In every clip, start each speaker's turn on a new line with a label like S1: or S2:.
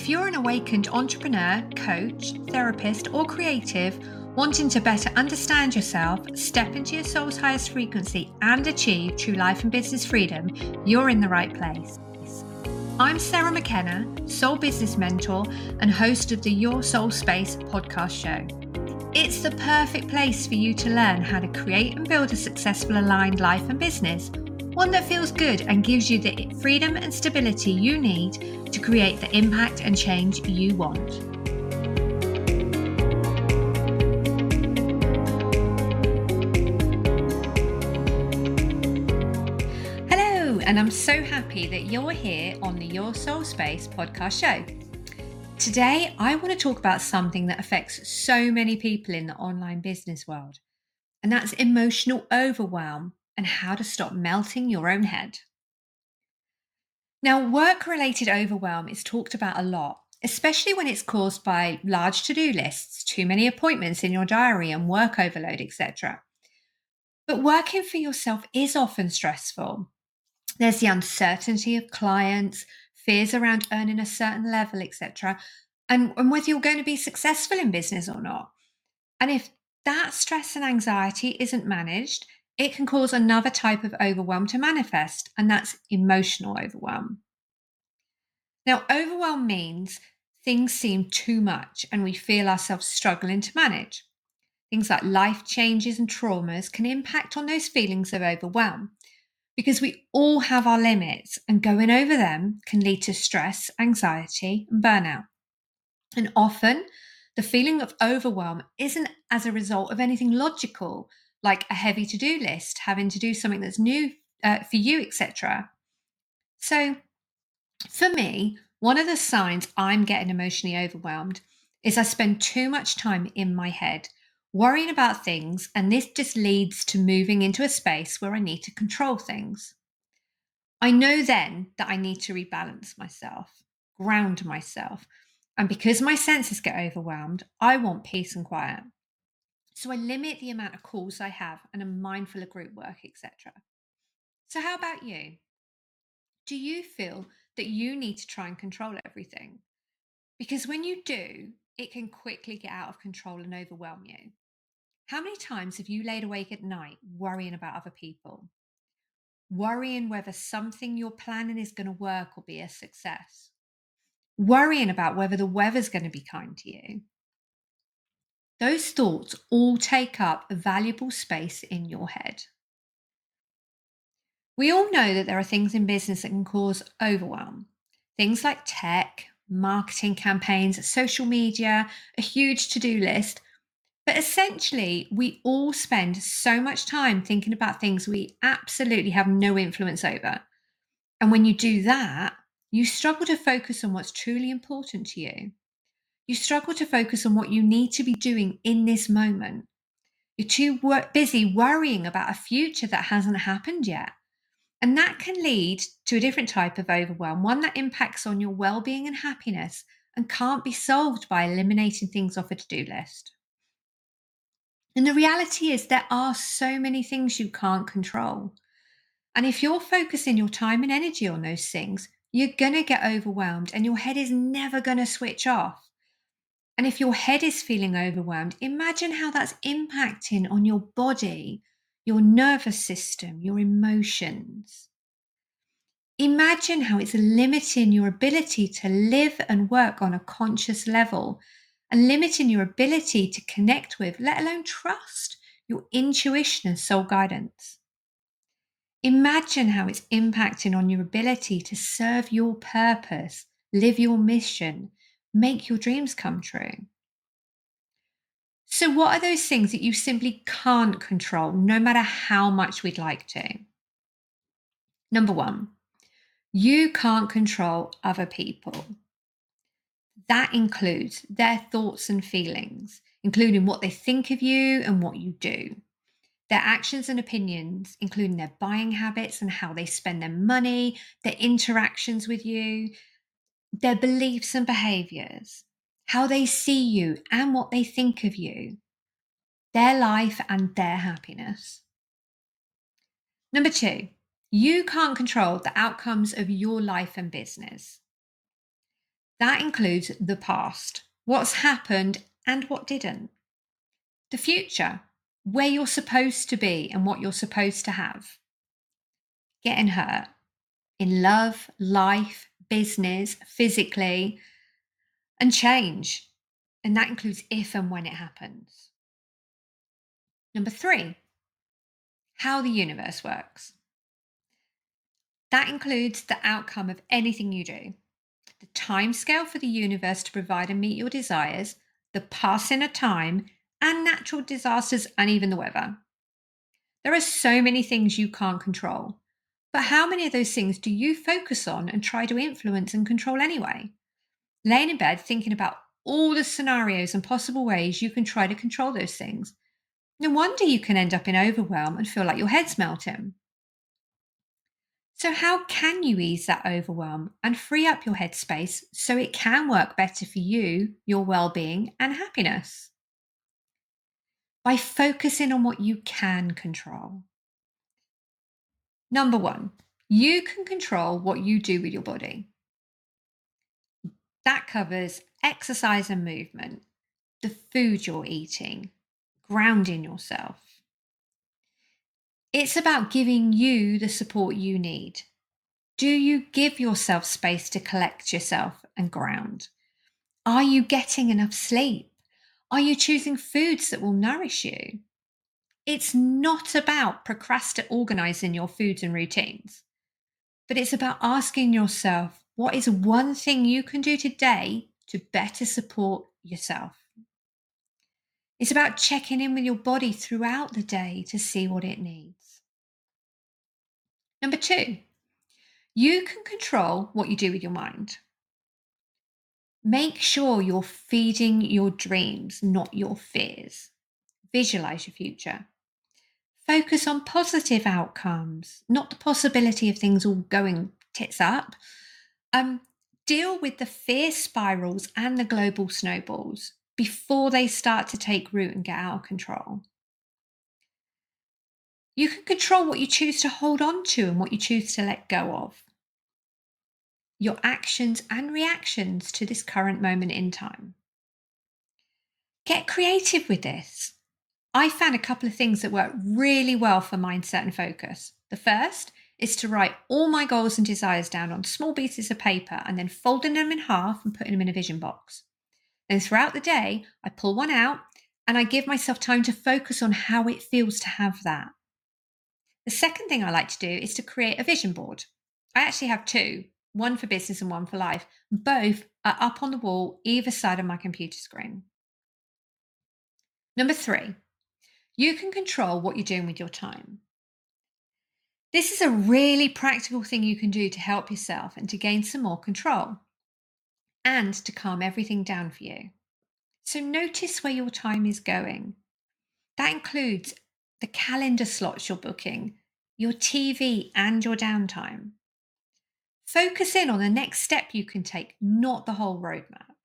S1: if you're an awakened entrepreneur, coach, therapist, or creative wanting to better understand yourself, step into your soul's highest frequency, and achieve true life and business freedom, you're in the right place. I'm Sarah McKenna, soul business mentor and host of the Your Soul Space podcast show. It's the perfect place for you to learn how to create and build a successful aligned life and business one that feels good and gives you the freedom and stability you need to create the impact and change you want. Hello, and I'm so happy that you're here on the Your Soul Space podcast show. Today, I want to talk about something that affects so many people in the online business world, and that's emotional overwhelm and how to stop melting your own head. Now, work related overwhelm is talked about a lot, especially when it's caused by large to do lists, too many appointments in your diary, and work overload, etc. But working for yourself is often stressful. There's the uncertainty of clients, fears around earning a certain level, etc., and, and whether you're going to be successful in business or not. And if that stress and anxiety isn't managed, it can cause another type of overwhelm to manifest, and that's emotional overwhelm. Now, overwhelm means things seem too much and we feel ourselves struggling to manage. Things like life changes and traumas can impact on those feelings of overwhelm because we all have our limits, and going over them can lead to stress, anxiety, and burnout. And often, the feeling of overwhelm isn't as a result of anything logical like a heavy to do list, having to do something that's new uh, for you, etc. So, for me, one of the signs I'm getting emotionally overwhelmed is I spend too much time in my head worrying about things, and this just leads to moving into a space where I need to control things. I know then that I need to rebalance myself, ground myself, and because my senses get overwhelmed, I want peace and quiet. So I limit the amount of calls I have and I'm mindful of group work, etc. So, how about you? Do you feel that you need to try and control everything? Because when you do, it can quickly get out of control and overwhelm you. How many times have you laid awake at night worrying about other people? Worrying whether something you're planning is going to work or be a success? Worrying about whether the weather's going to be kind to you? Those thoughts all take up a valuable space in your head. We all know that there are things in business that can cause overwhelm. Things like tech, marketing campaigns, social media, a huge to do list. But essentially, we all spend so much time thinking about things we absolutely have no influence over. And when you do that, you struggle to focus on what's truly important to you. You struggle to focus on what you need to be doing in this moment. You're too wor- busy worrying about a future that hasn't happened yet. And that can lead to a different type of overwhelm, one that impacts on your well being and happiness and can't be solved by eliminating things off a to do list. And the reality is, there are so many things you can't control. And if you're focusing your time and energy on those things, you're going to get overwhelmed and your head is never going to switch off. And if your head is feeling overwhelmed, imagine how that's impacting on your body, your nervous system, your emotions. Imagine how it's limiting your ability to live and work on a conscious level and limiting your ability to connect with, let alone trust, your intuition and soul guidance. Imagine how it's impacting on your ability to serve your purpose, live your mission, make your dreams come true. So, what are those things that you simply can't control, no matter how much we'd like to? Number one, you can't control other people. That includes their thoughts and feelings, including what they think of you and what you do. Their actions and opinions, including their buying habits and how they spend their money, their interactions with you, their beliefs and behaviors, how they see you and what they think of you, their life and their happiness. Number two, you can't control the outcomes of your life and business. That includes the past, what's happened and what didn't. The future, where you're supposed to be and what you're supposed to have. Getting hurt in love, life, business, physically, and change. And that includes if and when it happens. Number three, how the universe works. That includes the outcome of anything you do, the time scale for the universe to provide and meet your desires, the passing of time, and natural disasters and even the weather. There are so many things you can't control, but how many of those things do you focus on and try to influence and control anyway? Laying in bed thinking about all the scenarios and possible ways you can try to control those things. No wonder you can end up in overwhelm and feel like your head's melting. So, how can you ease that overwhelm and free up your headspace so it can work better for you, your well being, and happiness? By focusing on what you can control. Number one, you can control what you do with your body. That covers exercise and movement, the food you're eating, grounding yourself, it's about giving you the support you need. Do you give yourself space to collect yourself and ground? Are you getting enough sleep? Are you choosing foods that will nourish you? It's not about procrastinating organizing your foods and routines, but it's about asking yourself what is one thing you can do today to better support yourself? It's about checking in with your body throughout the day to see what it needs. Number two, you can control what you do with your mind. Make sure you're feeding your dreams, not your fears. Visualize your future. Focus on positive outcomes, not the possibility of things all going tits up. Um, deal with the fear spirals and the global snowballs before they start to take root and get out of control. You can control what you choose to hold on to and what you choose to let go of. Your actions and reactions to this current moment in time. Get creative with this. I found a couple of things that work really well for mindset and focus. The first is to write all my goals and desires down on small pieces of paper and then folding them in half and putting them in a vision box. Then throughout the day, I pull one out and I give myself time to focus on how it feels to have that. The second thing I like to do is to create a vision board. I actually have two one for business and one for life. Both are up on the wall either side of my computer screen. Number three, you can control what you're doing with your time. This is a really practical thing you can do to help yourself and to gain some more control and to calm everything down for you. So notice where your time is going. That includes the calendar slots you're booking, your TV, and your downtime. Focus in on the next step you can take, not the whole roadmap.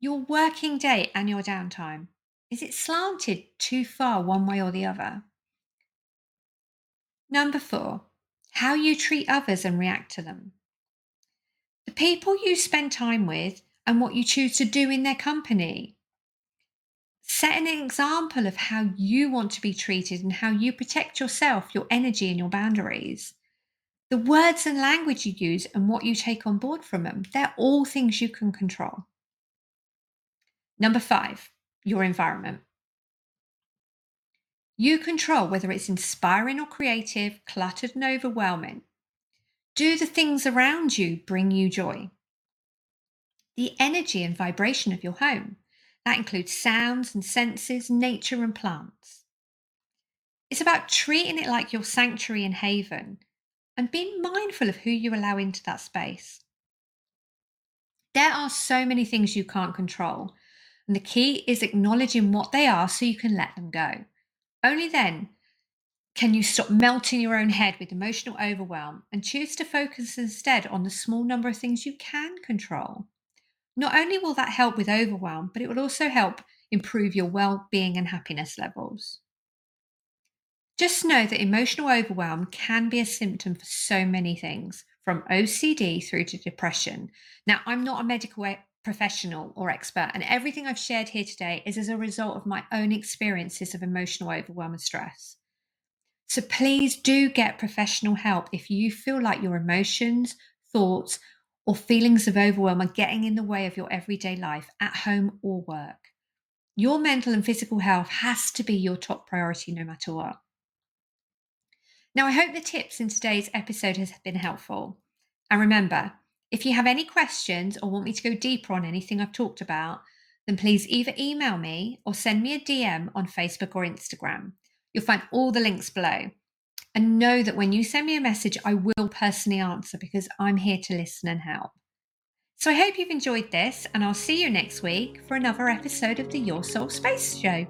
S1: Your working day and your downtime. Is it slanted too far one way or the other? Number four, how you treat others and react to them the people you spend time with and what you choose to do in their company. Set an example of how you want to be treated and how you protect yourself, your energy, and your boundaries. The words and language you use and what you take on board from them, they're all things you can control. Number five, your environment. You control whether it's inspiring or creative, cluttered and overwhelming. Do the things around you bring you joy? The energy and vibration of your home. That includes sounds and senses, nature and plants. It's about treating it like your sanctuary and haven and being mindful of who you allow into that space. There are so many things you can't control, and the key is acknowledging what they are so you can let them go. Only then can you stop melting your own head with emotional overwhelm and choose to focus instead on the small number of things you can control? Not only will that help with overwhelm, but it will also help improve your well being and happiness levels. Just know that emotional overwhelm can be a symptom for so many things, from OCD through to depression. Now, I'm not a medical professional or expert, and everything I've shared here today is as a result of my own experiences of emotional overwhelm and stress. So please do get professional help if you feel like your emotions, thoughts, or feelings of overwhelm are getting in the way of your everyday life at home or work. Your mental and physical health has to be your top priority no matter what. Now, I hope the tips in today's episode has been helpful. And remember, if you have any questions or want me to go deeper on anything I've talked about, then please either email me or send me a DM on Facebook or Instagram. You'll find all the links below. And know that when you send me a message, I will personally answer because I'm here to listen and help. So I hope you've enjoyed this, and I'll see you next week for another episode of the Your Soul Space Show.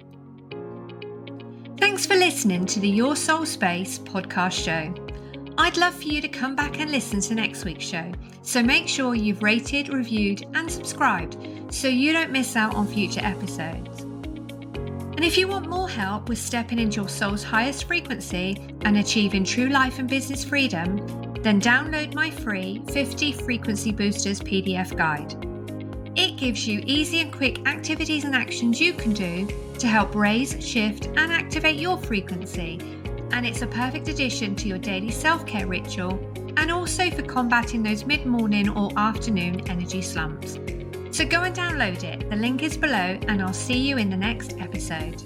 S1: Thanks for listening to the Your Soul Space podcast show. I'd love for you to come back and listen to next week's show, so make sure you've rated, reviewed, and subscribed so you don't miss out on future episodes. And if you want more help with stepping into your soul's highest frequency and achieving true life and business freedom, then download my free 50 Frequency Boosters PDF guide. It gives you easy and quick activities and actions you can do to help raise, shift, and activate your frequency. And it's a perfect addition to your daily self care ritual and also for combating those mid morning or afternoon energy slumps. So go and download it. The link is below, and I'll see you in the next episode.